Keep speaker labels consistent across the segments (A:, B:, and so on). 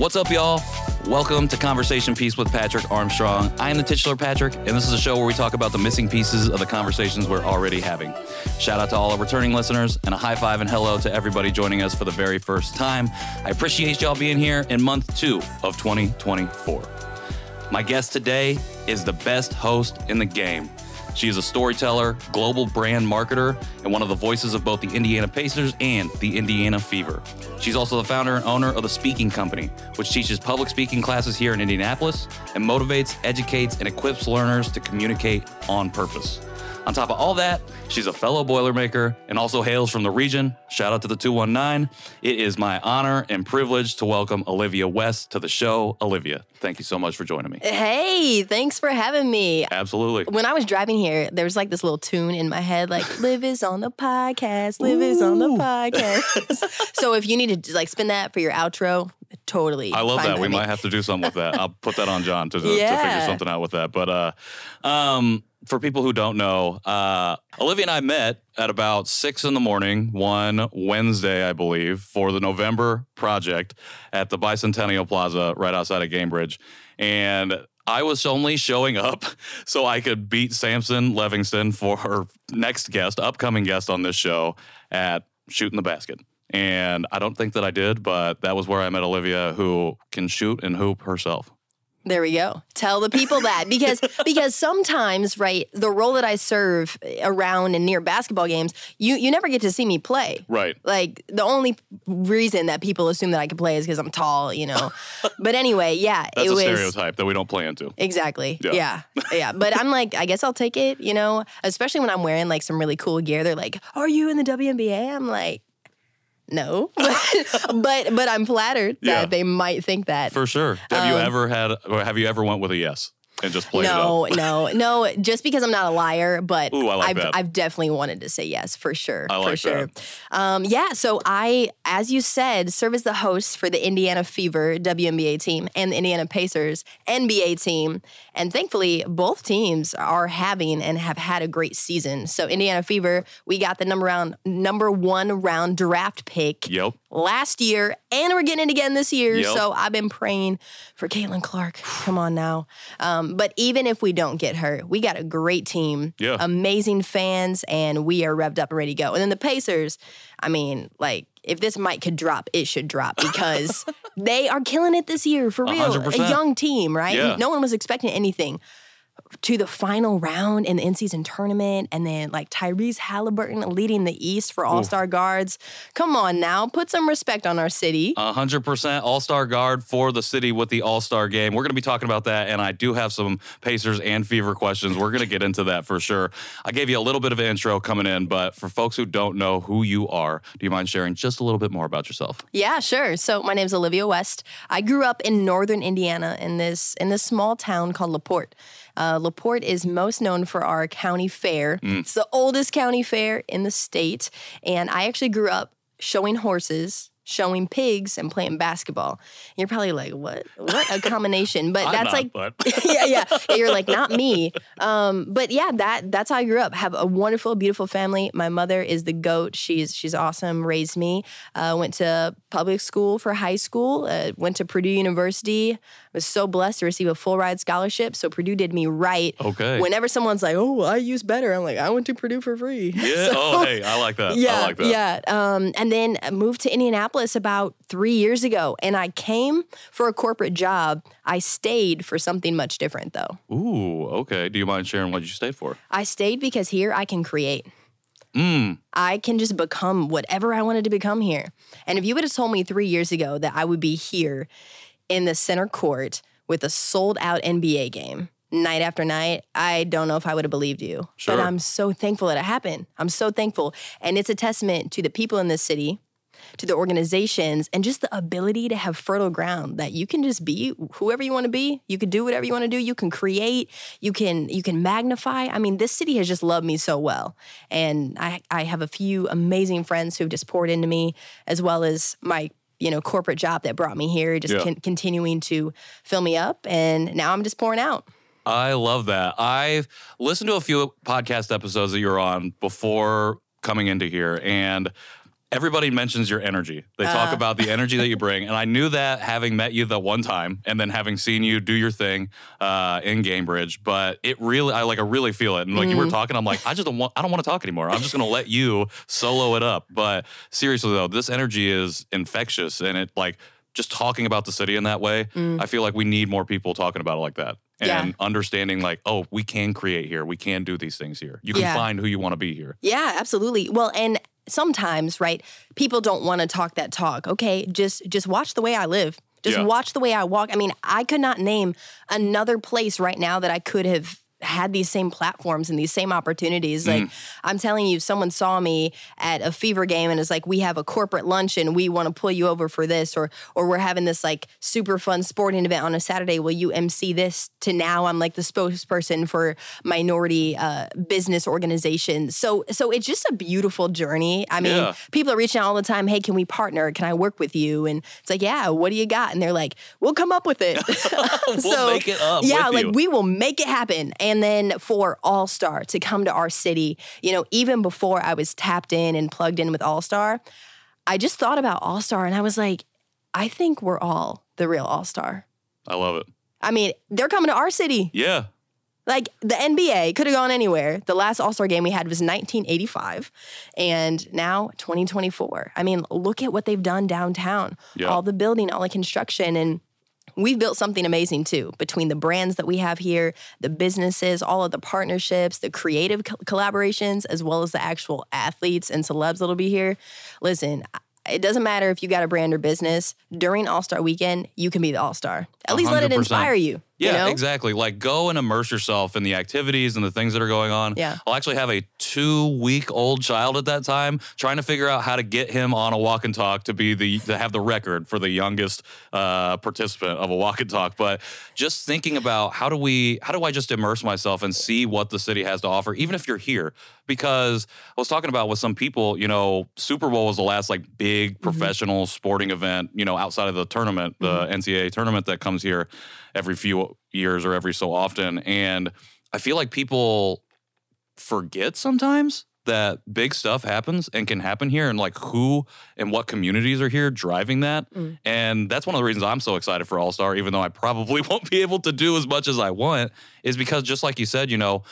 A: What's up, y'all? Welcome to Conversation Piece with Patrick Armstrong. I am the titular Patrick, and this is a show where we talk about the missing pieces of the conversations we're already having. Shout out to all our returning listeners, and a high five and hello to everybody joining us for the very first time. I appreciate y'all being here in month two of 2024. My guest today is the best host in the game. She is a storyteller, global brand marketer, and one of the voices of both the Indiana Pacers and the Indiana Fever. She's also the founder and owner of the Speaking Company, which teaches public speaking classes here in Indianapolis and motivates, educates, and equips learners to communicate on purpose. On top of all that, she's a fellow Boilermaker and also hails from the region. Shout out to the 219. It is my honor and privilege to welcome Olivia West to the show. Olivia, thank you so much for joining me.
B: Hey, thanks for having me.
A: Absolutely.
B: When I was driving here, there was like this little tune in my head, like "Liv is on the podcast, Liv is on the podcast." so if you need to like spin that for your outro, totally.
A: I love that. We might have to do something with that. I'll put that on John to, to figure something out with that. But uh, um, for people who don't know, uh, Olivia and I met at about six in the morning one Wednesday, I believe, for the November project at the Bicentennial Plaza right outside of Gainbridge. And I was only showing up so I could beat Samson Livingston for her next guest, upcoming guest on this show at shooting the basket. And I don't think that I did, but that was where I met Olivia, who can shoot and hoop herself.
B: There we go. Tell the people that because because sometimes, right, the role that I serve around and near basketball games, you you never get to see me play.
A: Right.
B: Like the only reason that people assume that I can play is because I'm tall, you know. but anyway, yeah,
A: That's
B: it
A: a
B: was
A: stereotype that we don't play into.
B: Exactly.
A: Yeah.
B: Yeah. yeah. But I'm like, I guess I'll take it, you know, especially when I'm wearing like some really cool gear. They're like, Are you in the WNBA? I'm like, No. but but I'm flattered
A: Yeah.
B: that they might think that.
A: For sure. Have you um, ever had, or have you ever went with a yes and just played
B: no,
A: it up?
B: no, no. Just because I'm not a liar, but
A: Ooh, I like
B: have
A: that.
B: I've definitely wanted to say yes for sure.
A: I like
B: for sure.
A: that.
B: Um, yeah. So I, as you said, serve as the host for the Indiana Fever WNBA team and the Indiana Pacers NBA team, and thankfully both teams are having and have had a great season. So Indiana Fever, we got the number round number one round draft pick
A: Yep.
B: Last year, and we're getting it again this year.
A: Yep.
B: So I've been praying for Caitlin Clark. Come on now. Um, but even if we don't get her, we got a great team,
A: Yeah.
B: amazing fans, and we are revved up and ready to go. And then the Pacers, I mean, like, if this mic could drop, it should drop because they are killing it this year for real.
A: 100%.
B: A young team, right?
A: Yeah.
B: No one was expecting anything to the final round in the in-season tournament, and then like Tyrese Haliburton leading the East for All-Star guards. Come on now, put some respect on our city.
A: A 100% All Star guard for the city with the All Star game. We're going to be talking about that, and I do have some Pacers and Fever questions. We're going to get into that for sure. I gave you a little bit of an intro coming in, but for folks who don't know who you are, do you mind sharing just a little bit more about yourself?
B: Yeah, sure. So my name is Olivia West. I grew up in northern Indiana in this in this small town called LaPorte. Uh, LaPorte is most known for our county fair. It's the oldest county fair in the state, and I actually grew up showing horses. Showing pigs and playing basketball. And you're probably like, what? What a combination! But that's
A: not,
B: like,
A: but-
B: yeah, yeah, yeah. You're like, not me. Um, but yeah, that that's how I grew up. Have a wonderful, beautiful family. My mother is the goat. She's she's awesome. Raised me. Uh, went to public school for high school. Uh, went to Purdue University. Was so blessed to receive a full ride scholarship. So Purdue did me right.
A: Okay.
B: Whenever someone's like, "Oh, IU's better," I'm like, "I went to Purdue for free."
A: Yeah.
B: So-
A: oh, hey, I like that.
B: yeah,
A: I like that.
B: yeah. Um, and then moved to Indianapolis about three years ago, and I came for a corporate job. I stayed for something much different, though.
A: Ooh, okay. Do you mind sharing what you stayed for?
B: I stayed because here I can create.
A: Mm.
B: I can just become whatever I wanted to become here. And if you would have told me three years ago that I would be here in the center court with a sold out NBA game night after night, I don't know if I would have believed you.
A: Sure.
B: But I'm so thankful that it happened. I'm so thankful. And it's a testament to the people in this city, to the organizations, and just the ability to have fertile ground that you can just be whoever you want to be. You can do whatever you want to do. You can create. You can you can magnify. I mean, this city has just loved me so well, and I I have a few amazing friends who've just poured into me, as well as my you know corporate job that brought me here, just
A: Yeah.
B: con- continuing to fill me up, and now I'm just pouring out.
A: I love that. I've listened to a few podcast episodes that you're on before coming into here, and everybody mentions your energy. They talk
B: Uh.
A: about the energy that you bring, and I knew that having met you the one time, and then having seen you do your thing uh, in Gainbridge. But it really, I like, I really feel it. And like you
B: Mm-hmm.
A: were talking, I'm like, I just don't want, I don't want to talk anymore. I'm just gonna let you solo it up. But seriously though, this energy is infectious, and it like just talking about the city in that way. I feel like we need more people talking about it like that.
B: Mm. Yeah.
A: And understanding, like, oh, we can create here. We can do these things here. You can
B: Yeah.
A: find who you want to be here.
B: Yeah, absolutely. Well, and sometimes, right, people don't want to talk that talk. Okay, just just watch the way I live. Just
A: Yeah.
B: watch the way I walk. I mean, I could not name another place right now that I could have had these same platforms and these same opportunities. Like
A: Mm.
B: I'm telling you, someone saw me at a fever game and is like, "We have a corporate lunch and we want to pull you over for this," or or we're having this like super fun sporting event on a Saturday. Will you MC this? To now, I'm like the spokesperson for minority uh, business organizations. So so it's just a beautiful journey. I mean,
A: Yeah.
B: people are reaching out all the time. Hey, can we partner? Can I work with you? And it's like, yeah. What do you got? And they're like, we'll come up with it.
A: We'll make it up
B: Yeah, like
A: you.
B: we will make it happen. And then for All Star to come to our city, you know, even before I was tapped in and plugged in with All Star, I just thought about All Star and I was like, I think we're all the real All Star.
A: I love it.
B: I mean, they're coming to our city.
A: Yeah.
B: Like the NBA could have gone anywhere. The last All Star game we had was 1985, and now 2024. I mean, look at what they've done downtown.
A: Yeah.
B: All the building, all the construction, and we've built something amazing too. Between the brands that we have here, the businesses, all of the partnerships, the creative co- collaborations, as well as the actual athletes and celebs that'll be here. Listen. It doesn't matter if you got a brand or business. During All Star Weekend, you can be the All Star. At least let it inspire you.
A: Yeah,
B: you know?
A: exactly. Like go and immerse yourself in the activities and the things that are going on.
B: Yeah.
A: I'll actually have a two week old child at that time trying to figure out how to get him on a walk and talk to be the to have the record for the youngest uh, participant of a walk and talk. But just thinking about how do we how do I just immerse myself and see what the city has to offer, even if you're here? Because I was talking about with some people, you know, Super Bowl was the last like big professional sporting event, you know, outside of the tournament, the NCAA tournament that comes here every few years or every so often. And I feel like people forget sometimes that big stuff happens and can happen here and like who and what communities are here driving that.
B: Mm.
A: And that's one of the reasons I'm so excited for All Star, even though I probably won't be able to do as much as I want, is because just like you said, you know,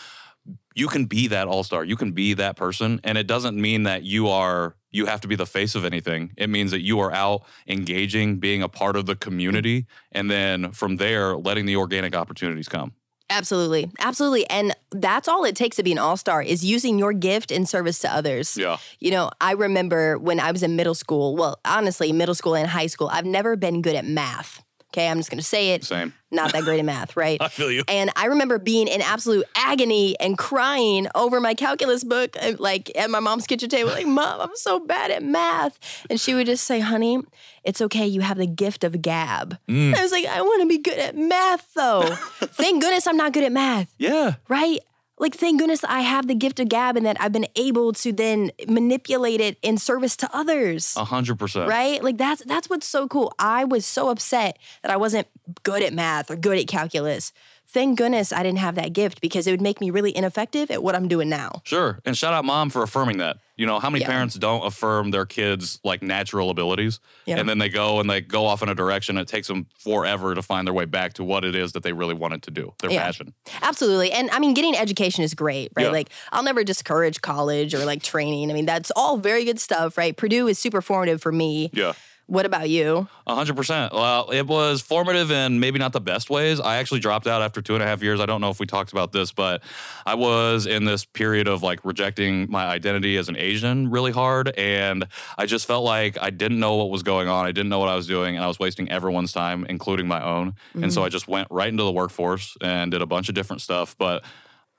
A: you can be that all star. You can be that person. And it doesn't mean that you are, you have to be the face of anything. It means that you are out engaging, being a part of the community. And then from there, letting the organic opportunities come.
B: Absolutely. Absolutely. And that's all it takes to be an all star is using your gift in service to others.
A: Yeah.
B: You know, I remember when I was in middle school, well, honestly, middle school and high school, I've never been good at math. Okay. I'm just going to say it.
A: Same.
B: Not that great at math, right?
A: I feel you.
B: And I remember being in absolute agony and crying over my calculus book, uh, like at my mom's kitchen table, like, Mom, I'm so bad at math. And she would just say, Honey, it's okay. You have the gift of gab.
A: Mm.
B: I was like, I want to be good at math, though. Thank goodness I'm not good at math,
A: Yeah.
B: right? Like, thank goodness I have the gift of gab and that I've been able to then manipulate it in service to others
A: A hundred percent.
B: right? Like that's that's what's so cool. I was so upset that I wasn't good at math or good at calculus. Thank goodness I didn't have that gift because it would make me really ineffective at what I'm doing now.
A: Sure. And shout out mom for affirming that. You know, how many
B: Yeah.
A: parents don't affirm their kids' like natural abilities?
B: Yeah.
A: And then they go and they go off in a direction. It takes them forever to find their way back to what it is that they really wanted to do, their
B: Yeah.
A: passion.
B: Absolutely. And I mean, getting education is great, right? Like, I'll never discourage college or like training. I mean, that's all very good stuff, right? Purdue is super formative for me.
A: Yeah.
B: What about you?
A: Hundred percent. Well, it was formative in maybe not the best ways. I actually dropped out after two and a half years. I don't know if we talked about this, but I was in this period of like rejecting my identity as an Asian really hard. And I just felt like I didn't know what was going on. I didn't know what I was doing, and I was wasting everyone's time, including my own. And so mm-hmm. I just went right into the workforce and did a bunch of different stuff. But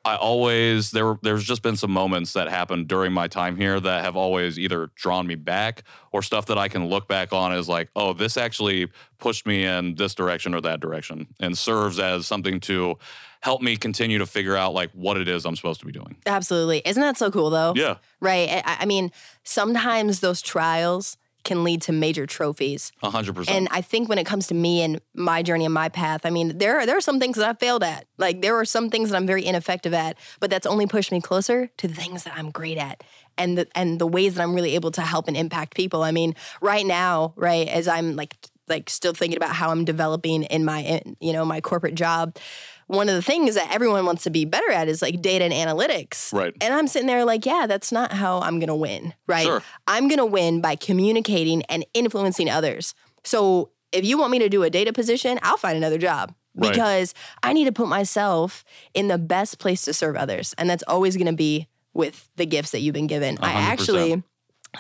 A: I always there there's just been some moments that happened during my time here that have always either drawn me back or stuff that I can look back on as like, oh, this actually pushed me in this direction or that direction and serves as something to help me continue to figure out like what it is I'm supposed to be doing.
B: Absolutely. Isn't that so cool, though?
A: Yeah,
B: Right. I, I mean, sometimes those trials can lead to major trophies.
A: hundred percent.
B: And I think when it comes to me and my journey and my path, I mean, there are, there are some things that I failed at. Like there are some things that I'm very ineffective at, but that's only pushed me closer to the things that I'm great at. and the and the ways that I'm really able to help and impact people. I mean, right now, right as I'm like like still thinking about how I'm developing in my in, you know my corporate job. One of the things that everyone wants to be better at is like data and analytics.
A: Right.
B: And I'm sitting there like, yeah, that's not how I'm going to win, right?
A: Sure.
B: I'm going to win by communicating and influencing others. So if you want me to do a data position, I'll find another job
A: Right.
B: because I need to put myself in the best place to serve others. And that's always going to be with the gifts that you've been given. I
A: 100%.
B: actually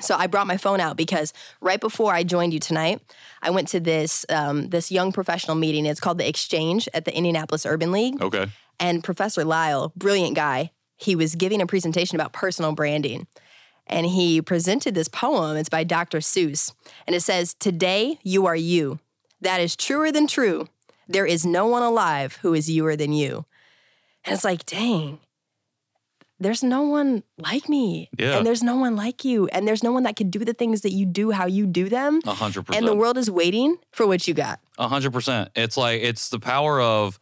B: so I brought my phone out because right before I joined you tonight, I went to this um, this young professional meeting. It's called the Exchange at the Indianapolis Urban League
A: Okay.
B: and Professor Lyle, brilliant guy, he was giving a presentation about personal branding. And he presented this poem. It's by Dr. Seuss. And it says, Today you are you. That is truer than true. There is no one alive who is youer than you. And it's like, dang, there's no one like me.
A: Yeah.
B: And there's no one like you. And there's no one that can do the things that you do how you do them.
A: A hundred percent.
B: And the world is waiting for what you got.
A: A hundred percent. It's like it's the power of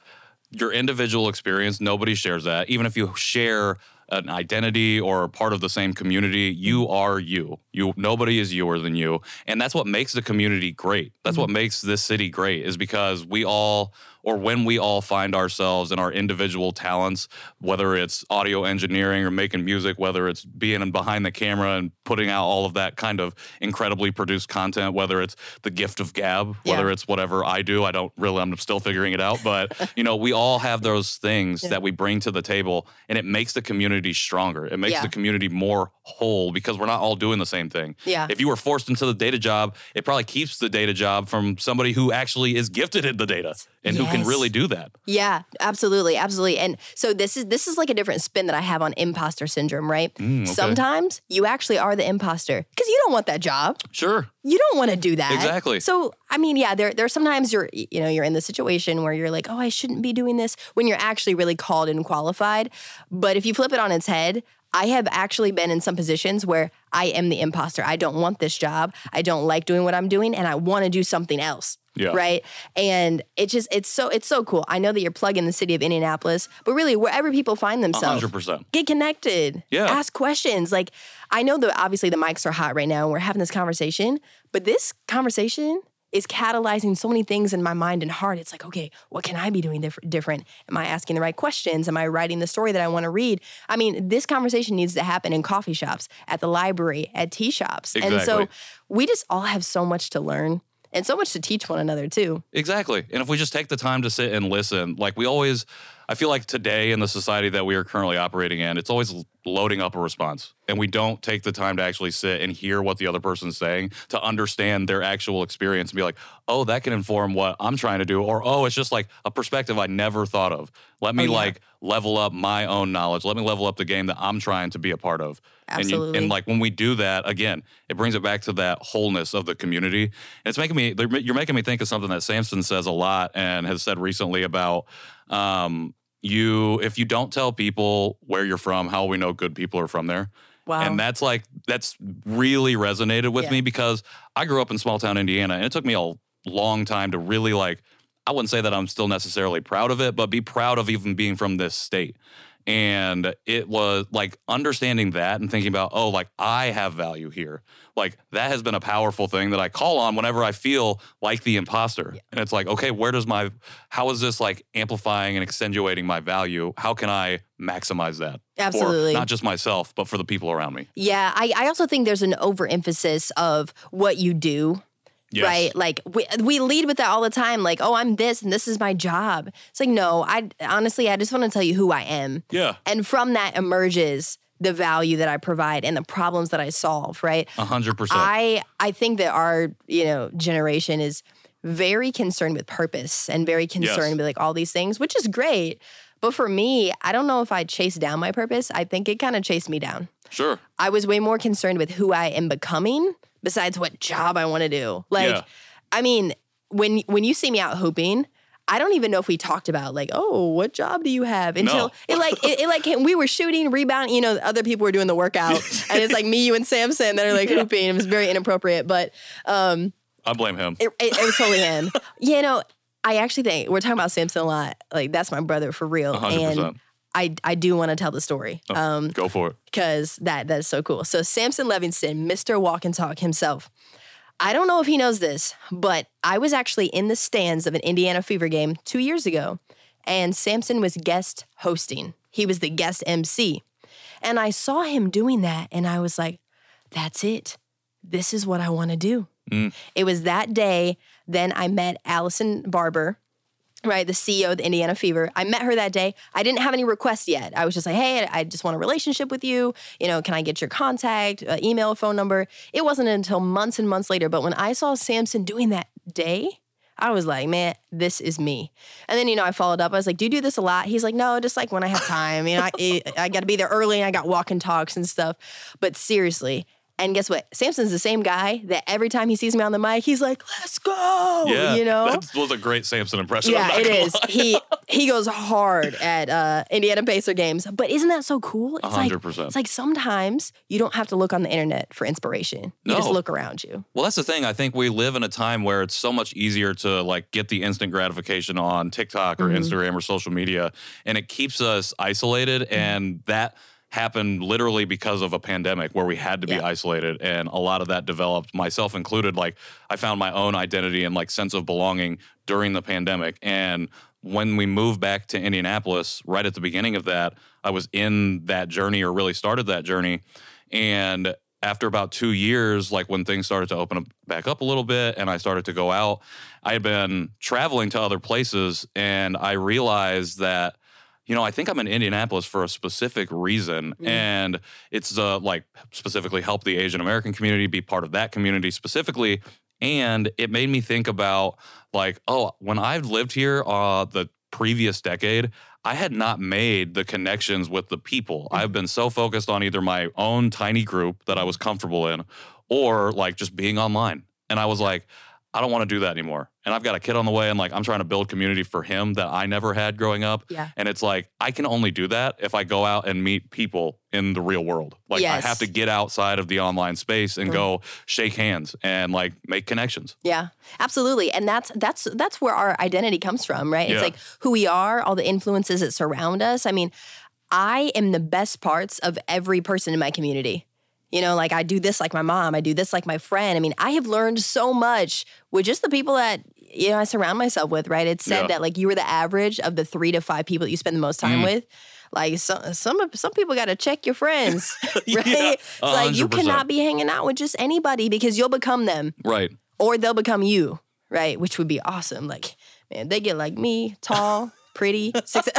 A: your individual experience. Nobody shares that. Even if you share an identity or part of the same community, you mm-hmm. are you. You nobody is youer than you. And that's what makes the community great. That's mm-hmm. what makes this city great, is because we all or when we all find ourselves in our individual talents, whether it's audio engineering or making music, whether it's being behind the camera and putting out all of that kind of incredibly produced content, whether it's the gift of gab, whether
B: Yeah.
A: it's whatever I do, I don't really, I'm still figuring it out. But, you know, we all have those things
B: Yeah.
A: that we bring to the table and it makes the community stronger. It makes
B: Yeah.
A: the community more whole because we're not all doing the same thing.
B: Yeah.
A: If you were forced into the data job, it probably keeps the data job from somebody who actually is gifted in the data and who can really do that.
B: Yeah, absolutely, absolutely. And so this is this is like a different spin that I have on imposter syndrome, right?
A: Mm, okay.
B: Sometimes you actually are the imposter because you don't want that job.
A: Sure.
B: You don't want to do that.
A: Exactly.
B: So I mean, yeah, there there's sometimes you're you know you're in the situation where you're like, oh, I shouldn't be doing this when you're actually really called and qualified. But if you flip it on its head. I have actually been in some positions where I am the imposter. I don't want this job. I don't like doing what I'm doing and I want to do something else.
A: Yeah.
B: Right. And it just it's so it's so cool. I know that you're plugging the city of Indianapolis, but really wherever people find themselves,
A: hundred percent.
B: get connected.
A: Yeah.
B: Ask questions. Like I know that obviously the mics are hot right now and we're having this conversation, but this conversation is catalyzing so many things in my mind and heart. It's like, okay, what can I be doing diff- different? Am I asking the right questions? Am I writing the story that I want to read? I mean, this conversation needs to happen in coffee shops, at the library, at tea shops. And so we just all have so much to learn and so much to teach one another too.
A: Exactly. And if we just take the time to sit and listen, like we always, I feel like today in the society that we are currently operating in, it's always loading up a response. And we don't take the time to actually sit and hear what the other person's saying to understand their actual experience and be like, oh, that can inform what I'm trying to do. Or, oh, it's just like a perspective I never thought of. Let me
B: Oh, yeah.
A: like level up my own knowledge. Let me level up the game that I'm trying to be a part of. And, you,
B: Absolutely.
A: and like when we do that, again, it brings it back to that wholeness of the community. And it's making me, you're making me think of something that Samson says a lot and has said recently about um, you, if you don't tell people where you're from, how will we know good people are from there?
B: Wow.
A: And that's like, that's really resonated with
B: Yeah.
A: me because I grew up in small town Indiana and it took me a long time to really like, I wouldn't say that I'm still necessarily proud of it, but be proud of even being from this state. And it was like understanding that and thinking about, oh, like I have value here. Like that has been a powerful thing that I call on whenever I feel like the imposter. And it's like, okay, where does my, how is this like amplifying and accentuating my value? How can I maximize that?
B: Absolutely.
A: Not just myself, but for the people around me.
B: Yeah, I, I also think there's an overemphasis of what you do.
A: Yes.
B: Right? Like we, we lead with that all the time. Like, oh, I'm this and this is my job. It's like, no, I honestly, I just want to tell you who I am.
A: Yeah.
B: And from that emerges the value that I provide and the problems that I solve, right?
A: A hundred percent.
B: I I think that our, you know, generation is very concerned with purpose and very concerned
A: Yes.
B: with like all these things, which is great. But for me, I don't know if I chased down my purpose. I think it kind of chased me down.
A: Sure.
B: I was way more concerned with who I am becoming besides what job I want to do. Like,
A: Yeah.
B: I mean, when when you see me out hooping, I don't even know if we talked about like, oh, what job do you have? Until
A: No.
B: it like it, it like we were shooting, rebound. You know, other people were doing the workout, and it's like me, you, and Samson that are like hooping. It was very inappropriate, but um,
A: I blame him.
B: it, it, it was totally him. You know, I actually think we're talking about Samson a lot. Like that's my brother for real,
A: A hundred
B: and
A: percent.
B: I I do want to tell the story. Um,
A: Go for it.
B: because that that is so cool. So Samson Levinson, Mr. Walk and Talk himself. I don't know if he knows this, but I was actually in the stands of an Indiana Fever game two years ago, and Samson was guest hosting. He was the guest MC. And I saw him doing that, and I was like, that's it. This is what I want to do. It was that day. Then I met Allison Barber, right? The CEO of the Indiana Fever. I met her that day. I didn't have any requests yet. I was just like, hey, I just want a relationship with you. You know, can I get your contact, uh, email, phone number? It wasn't until months and months later. But when I saw Samson doing that day, I was like, man, this is me. And then, you know, I followed up. I was like, do you do this a lot? He's like, no, just like when I have time. You know, I, I got to be there early and I got walk and talks and stuff. But seriously, and guess what? Samson's the same guy that every time he sees me on the mic, he's like, let's go.
A: Yeah.
B: You know?
A: That was a great Samson impression. I'm
B: Yeah, it is.
A: lie.
B: He he goes hard at uh, Indiana Pacer games, but isn't that so cool? It's like
A: 100%.
B: it's like sometimes you don't have to look on the internet for inspiration. You just look around you.
A: Well, that's the thing. I think we live in a time where it's so much easier to like get the instant gratification on TikTok or
B: Mhm.
A: Instagram or social media, and it keeps us isolated.
B: Mm-hmm.
A: And that happened literally because of a pandemic where we had to be
B: Yeah.
A: isolated, and a lot of that developed, myself included. Like I found my own identity and like sense of belonging during the pandemic, and when we moved back to Indianapolis, right at the beginning of that, I was in that journey or really started that journey. And after about two years, like when things started to open up back up a little bit and I started to go out, I had been traveling to other places and I realized that, you know, I think I'm in Indianapolis for a specific reason.
B: Mm.
A: And it's uh, like specifically help the Asian American community, be part of that community specifically. And it made me think about like, oh, when I've lived here uh, the previous decade, I had not made the connections with the people. I've been so focused on either my own tiny group that I was comfortable in or like just being online. And I was like, I don't want to do that anymore. And I've got a kid on the way and like I'm trying to build community for him that I never had growing up.
B: Yeah.
A: And it's like I can only do that if I go out and meet people in the real world. Like
B: Yes.
A: I have to get outside of the online space and
B: Mm.
A: go shake hands and like make connections.
B: Yeah, absolutely. And that's that's that's where our identity comes from, right?
A: Yeah.
B: It's like who we are, all the influences that surround us. I mean, I am the best parts of every person in my community. You know, like I do this like my mom, I do this like my friend. I mean, I have learned so much with just the people that you know I surround myself with, right? It's said
A: Yeah.
B: that like you were the average of the 3 to 5 people that you spend the most time
A: Mm.
B: with. Like some some some people got to check your friends, right?
A: Yeah,
B: it's like you cannot be hanging out with just anybody because you'll become them
A: Right.
B: or they'll become you, right? Which would be awesome. Like, man, they get like me, tall, pretty, six.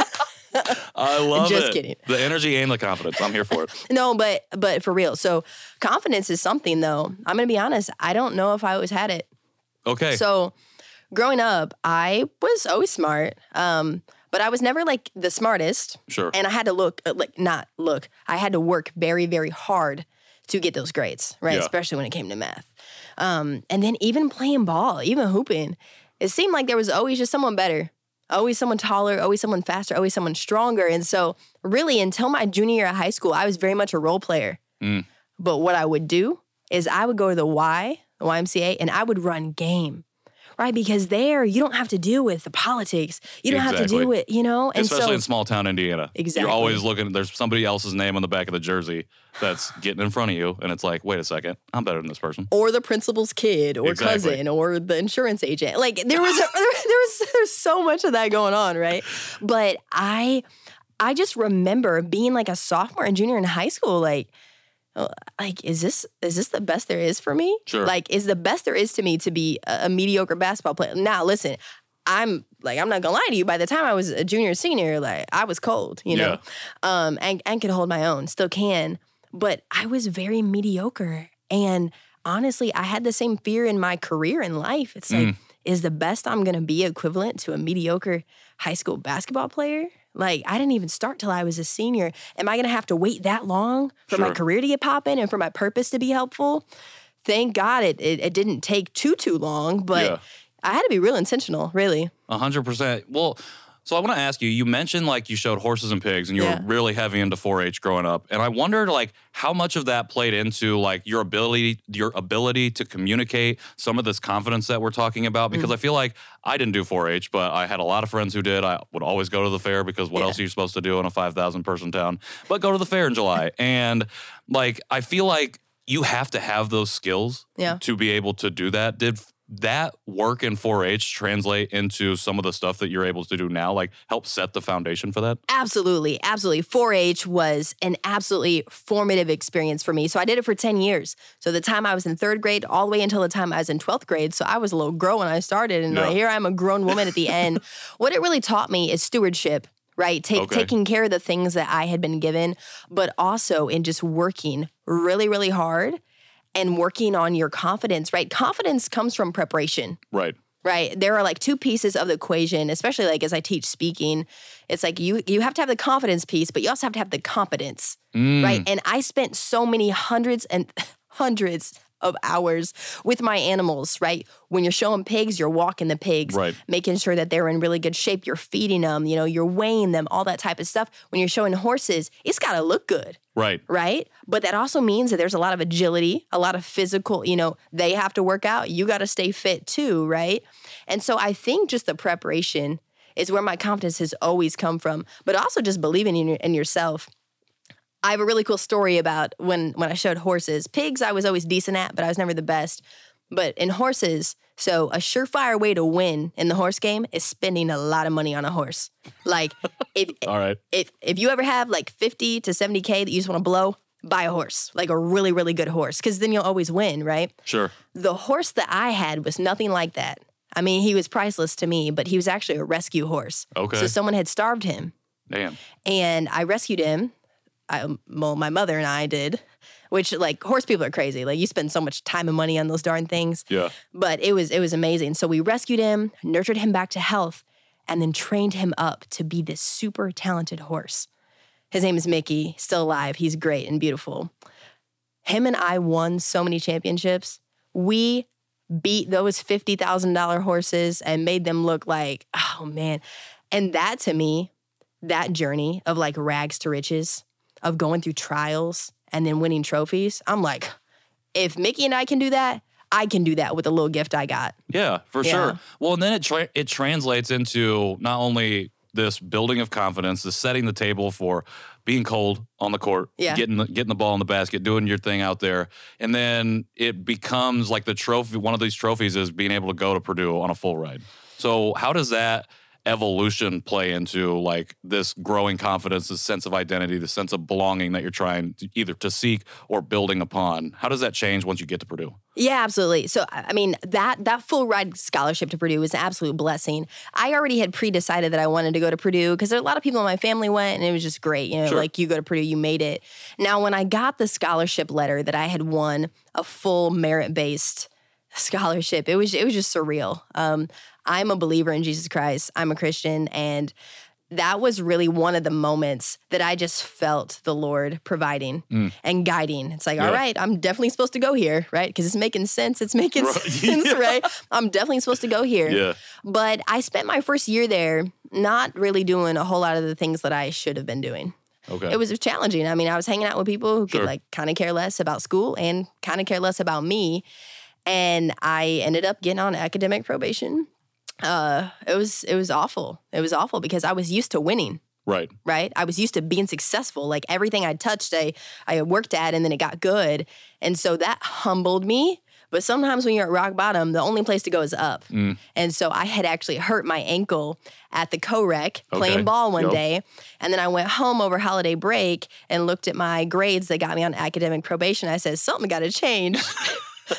A: I love
B: Just
A: it.
B: kidding.
A: The energy and the confidence. I'm here for it.
B: no, but but for real. So confidence is something though. I'm gonna be honest. I don't know if I always had it.
A: Okay.
B: So growing up, I was always smart, um, but I was never like the smartest.
A: sure.
B: and I had to look uh, like not look. I had to work very very hard to get those grades, right?
A: Yeah.
B: Especially when it came to math. Um, and then even playing ball, even hooping, it seemed like there was always just someone better, always someone taller, always someone faster, always someone stronger. And so, really, until my junior year of high school, I was very much a role player.
A: Mm.
B: But what I would do is I would go to the Y, the YMCA, and I would run game. Right, because there you don't have to deal with the politics. You don't have to
A: Exactly.
B: deal with, you know, and
A: Especially
B: so
A: in small town Indiana.
B: Exactly.
A: You're always looking, there's somebody else's name on the back of the jersey that's getting in front of you. And it's like, wait a second, I'm better than this person.
B: or the principal's kid or
A: Exactly.
B: cousin or the insurance agent. Like there was a, there was there's so much of that going on, right? But I I just remember being like a sophomore and junior in high school like like is this is this the best there is for me?
A: Sure.
B: Like is the best there is to me to be a, a mediocre basketball player. Now listen, I'm like I'm not gonna lie to you. By the time I was a junior senior, like I was cold, you know, um, and and could hold my own, still can. But I was very mediocre, and honestly, I had the same fear in my career in life. It's like,
A: Mm.
B: is the best I'm gonna be equivalent to a mediocre high school basketball player? Like I didn't even start till I was a senior. Am I gonna have to wait that long for my career to get popping and for my purpose to be helpful? Thank God it it, it didn't take too too long, but
A: Yeah.
B: I had to be real intentional, really.
A: A hundred percent. Well, So I want to ask you. You mentioned like you showed horses and pigs, and you
B: Yeah.
A: were really heavy into 4-H growing up, and I wondered like how much of that played into like your ability, your ability to communicate some of this confidence that we're talking about.
B: Mm.
A: Because I feel like I didn't do 4-H, but I had a lot of friends who did. I would always go to the fair because what
B: Yeah.
A: else are you supposed to do in a 5,000 person town? But go to the fair in July, and like I feel like you have to have those skills
B: Yeah.
A: to be able to do that. Did that work in 4-H translate into some of the stuff that you're able to do now? Like help set the foundation for that?
B: Absolutely, absolutely. 4-H was an absolutely formative experience for me. So I did it for 10 years. So the time I was in third grade, all the way until the time I was in 12th grade. So I was a little girl when I started, and
A: Yeah.
B: here I'm a grown woman at the end. what it really taught me is stewardship. Right, Take,
A: Okay.
B: taking care of the things that I had been given, but also in just working really, really hard and working on your confidence. Right, confidence comes from preparation
A: Right.
B: right there are like two pieces of the equation especially like as i teach speaking it's like you you have to have the confidence piece but you also have to have the competence
A: Mm.
B: right and i spent so many hundreds and hundreds of hours with my animals right when you're showing pigs you're walking the pigs
A: Right.
B: making sure that they're in really good shape you're feeding them you know you're weighing them all that type of stuff when you're showing horses it's got to look good
A: Right.
B: right? But that also means that there's a lot of agility, a lot of physical, you know, they have to work out. You got to stay fit too, right? And so I think just the preparation is where my confidence has always come from, but also just believing in, your, in yourself. I have a really cool story about when when I showed horses. Pigs I was always decent at, but I was never the best. But in horses, so a surefire way to win in the horse game is spending a lot of money on a horse. Like if
A: All right.
B: if if you ever have like 50 to 70k that you just want to blow, buy a horse, like a really really good horse cuz then you'll always win, right?
A: Sure.
B: The horse that I had was nothing like that. I mean, he was priceless to me, but he was actually a rescue horse.
A: Okay.
B: So someone had starved him
A: Damn.
B: and I rescued him. I, um, well, my mother and I did, which like horse people are crazy. Like you spend so much time and money on those darn things
A: Yeah.
B: but it was it was amazing. So we rescued him, nurtured him back to health, and then trained him up to be this super talented horse. His name is Mickey, still alive. He's great and beautiful. Him and I won so many championships. We beat those $50,000 horses and made them look like, oh man. And that to me, that journey of like rags to riches, of going through trials and then winning trophies, I'm like, if Mickey and I can do that, I can do that with a little gift I got.
A: Yeah, for
B: Yeah.
A: sure. Well, and then it tra- it translates into not only this building of confidence, the setting the table for being cold on the court,
B: Yeah.
A: getting the, getting the ball in the basket, doing your thing out there, and then it becomes like the trophy. One of these trophies is being able to go to Purdue on a full ride. So how does that evolution play into like this growing confidence, this sense of identity, the sense of belonging that you're trying to either to seek or building upon? How does that change once you get to Purdue?
B: Yeah, absolutely. So I mean that that full ride scholarship to Purdue was an absolute blessing. I already had pre-decided that I wanted to go to Purdue because there a lot of people in my family went and it was just great. You know,
A: Sure.
B: like you go to Purdue, you made it. Now when I got the scholarship letter that I had won a full merit-based scholarship, it was it was just surreal. Um, I'm a believer in Jesus Christ. I'm a Christian and that was really one of the moments that I just felt the Lord providing and guiding. It's like,
A: Yeah.
B: all right, I'm definitely supposed to go here, right? Because it's making sense. It's making
A: Right.
B: sense,
A: Yeah.
B: right? I'm definitely supposed to go here.
A: Yeah.
B: But I spent my first year there not really doing a whole lot of the things that I should have been doing.
A: Okay.
B: It was challenging. I mean, I was hanging out with people who
A: Sure.
B: could like kind of care less about school and kind of care less about me. And I ended up getting on academic probation. Uh, it was it was awful. It was awful because I was used to winning
A: right.
B: right? I was used to being successful. Like everything I touched, I I worked at, and then it got good, and so that humbled me. But sometimes when you're at rock bottom, the only place to go is up.
A: Mm.
B: And so I had actually hurt my ankle at the co-rec
A: Okay.
B: playing ball one
A: Yep.
B: day, and then I went home over holiday break and looked at my grades that got me on academic probation. I said something got to change.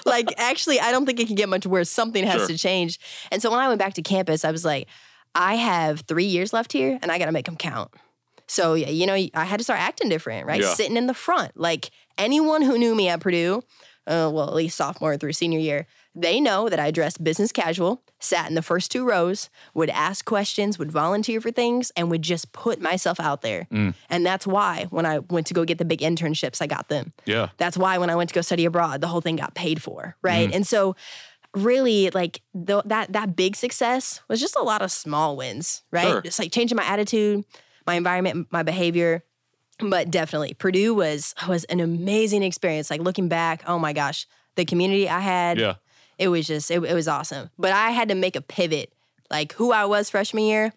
B: like actually, I don't think it can get much worse. Something has
A: Sure.
B: to change. And so when I went back to campus, I was like, I have three years left here, and I got to make them count. So yeah, you know, I had to start acting different, right?
A: Yeah.
B: Sitting in the front. Like anyone who knew me at Purdue, uh, well, at least sophomore through senior year, they know that I dressed business casual, sat in the first two rows, would ask questions, would volunteer for things, and would just put myself out there.
A: Mm.
B: And that's why when I went to go get the big internships, I got them.
A: Yeah.
B: That's why when I went to go study abroad, the whole thing got paid for, right? And so really like the, that that big success was just a lot of small wins, right?
A: Sure.
B: Just like changing my attitude, my environment, my behavior. But definitely, Purdue was was an amazing experience. Like looking back, oh my gosh, the community I had,
A: Yeah.
B: It was just it, it was awesome. But I had to make a pivot, like who I was freshman year.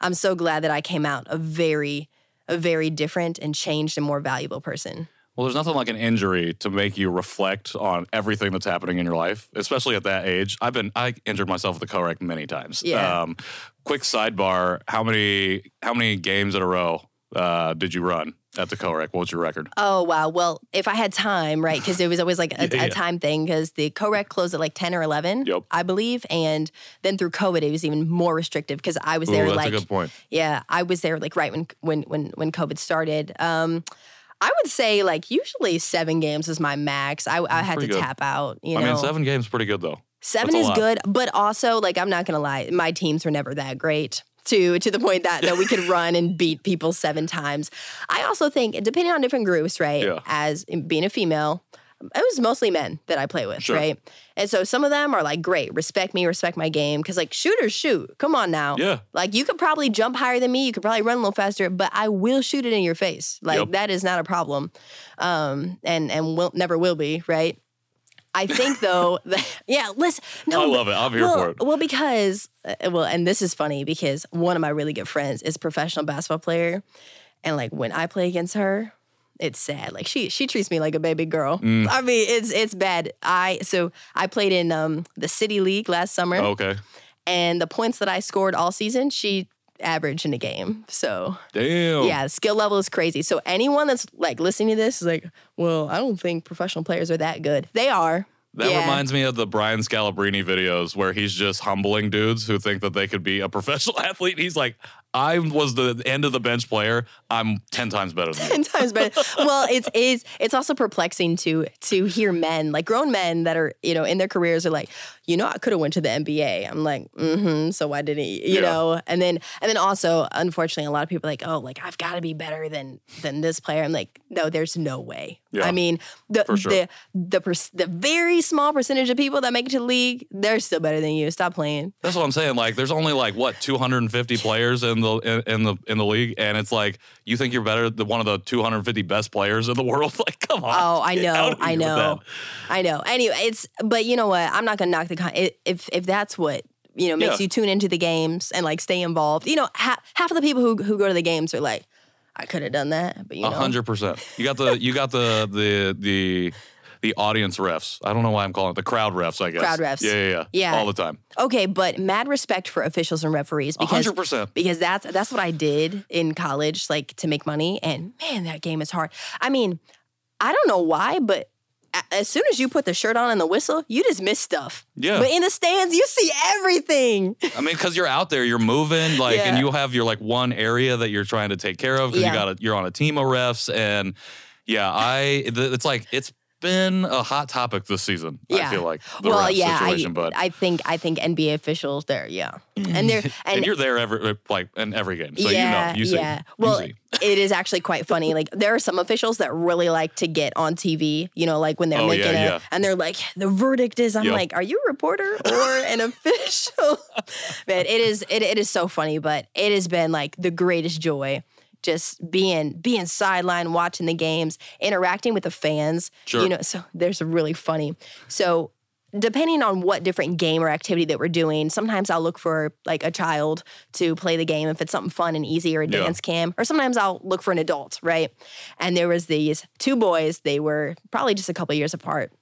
B: I'm so glad that I came out a very a very different and changed and more valuable person.
A: Well, there's nothing like an injury to make you reflect on everything that's happening in your life, especially at that age. I've been I injured myself with the co-rec many times.
B: Yeah.
A: Um, quick sidebar: how many how many games in a row uh, did you run at the co-rec? What was your record?
B: Oh wow! Well, if I had time, right? Because it was always like a,
A: Yeah, yeah.
B: a time thing. Because the co-rec closed at like ten or eleven,
A: Yep.
B: I believe, and then through COVID, it was even more restrictive because I was there
A: Ooh, that's
B: like
A: a good point.
B: yeah, I was there like right when when when when COVID started. Um, I would say like usually seven games is my max. I, I had to
A: good.
B: tap out. You know, I
A: mean, seven games pretty good though.
B: Seven
A: That's
B: is good, but also like I'm not gonna lie, my teams were never that great. To to the point that that we could run and beat people seven times. I also think depending on different groups, right?
A: Yeah.
B: As being a female, it was mostly men that I play with,
A: Sure.
B: right? And so some of them are like, great, respect me, respect my game, because like shooters shoot. Come on now.
A: Yeah.
B: Like you could probably jump higher than me, you could probably run a little faster, but I will shoot it in your face. Like
A: Yep.
B: that is not a problem, um, and and will never will be, right? I think though, that, yeah. Listen, no,
A: I love it. I'm here
B: well,
A: for it.
B: Well, because uh, well, and this is funny because one of my really good friends is a professional basketball player, and like when I play against her, it's sad. Like she she treats me like a baby girl.
A: Mm.
B: I mean, it's it's bad. I so I played in um the city league last summer,
A: Okay.
B: and the points that I scored all season, she averaged in a game. So
A: Damn.
B: yeah, skill level is crazy. So anyone that's like listening to this is like, well, I don't think professional players are that good. They are.
A: That
B: Yeah.
A: reminds me of the Brian Scalabrine videos where he's just humbling dudes who think that they could be a professional athlete. He's like, I was the end of the bench player. I'm 10 times better
B: ten times better. well, it's is it's also perplexing to to hear men like grown men that are you know in their careers are like, you know, I could have went to the NBA. I'm like, mm-hmm. So why didn't he? You
A: Yeah.
B: know, and then and then also, unfortunately, a lot of people are like, oh, like I've got to be better than than this player. I'm like, no, there's no way.
A: Yeah,
B: I mean, the
A: sure.
B: the the the very small percentage of people that make it to the league, they're still better than you. Stop playing.
A: That's what I'm saying. Like, there's only like what 250 players in the in, in the in the league, and it's like you think you're better than one of the 250 best players in the world. Like, come on.
B: Oh, I know, I know. I know. Anyway, it's but you know what? I'm not gonna knock the con. If if that's what you know makes
A: Yeah.
B: you tune into the games and like stay involved, you know, half half of the people who who go to the games are like, I could have done that, but you
A: A
B: know,
A: hundred percent. You got the you got the the the the audience refs. I don't know why I'm calling it the crowd refs. I guess
B: Crowd refs.
A: Yeah, yeah, yeah.
B: Yeah.
A: All the time.
B: okay, but mad respect for officials and referees because
A: hundred percent.
B: because that's that's what I did in college, like to make money. And man, that game is hard. I mean, I don't know why, but as soon as you put the shirt on and the whistle, you just miss stuff.
A: Yeah.
B: But in the stands, you see everything.
A: I mean, because you're out there, you're moving, like, and
B: Yeah.
A: you have your like one area that you're trying to take care of because
B: Yeah.
A: you got a, you're on a team of refs, and yeah, I it's like it's been a hot topic this season. I feel like the
B: well, yeah,
A: situation,
B: I,
A: but
B: I think I think NBA officials there, yeah, and they're
A: and,
B: and,
A: you're there every like in every game, so
B: yeah,
A: you know, you see,
B: yeah. Well,
A: see.
B: it is actually quite funny. Like there are some officials that really like to get on TV. You know, like when they're
A: Oh,
B: making
A: yeah,
B: it,
A: yeah.
B: and they're like, the verdict is. I'm
A: Yep.
B: like, are you a reporter or an official? Man, it is it, it is so funny, but it has been like the greatest joy. Just being being sideline, watching the games, interacting with the fans.
A: Sure.
B: You know, so there's really funny. So depending on what different game or activity that we're doing, sometimes I'll look for like a child to play the game if it's something fun and easy or a
A: Yeah.
B: dance cam, or sometimes I'll look for an adult, right? And there was these two boys, they were probably just a couple years apart.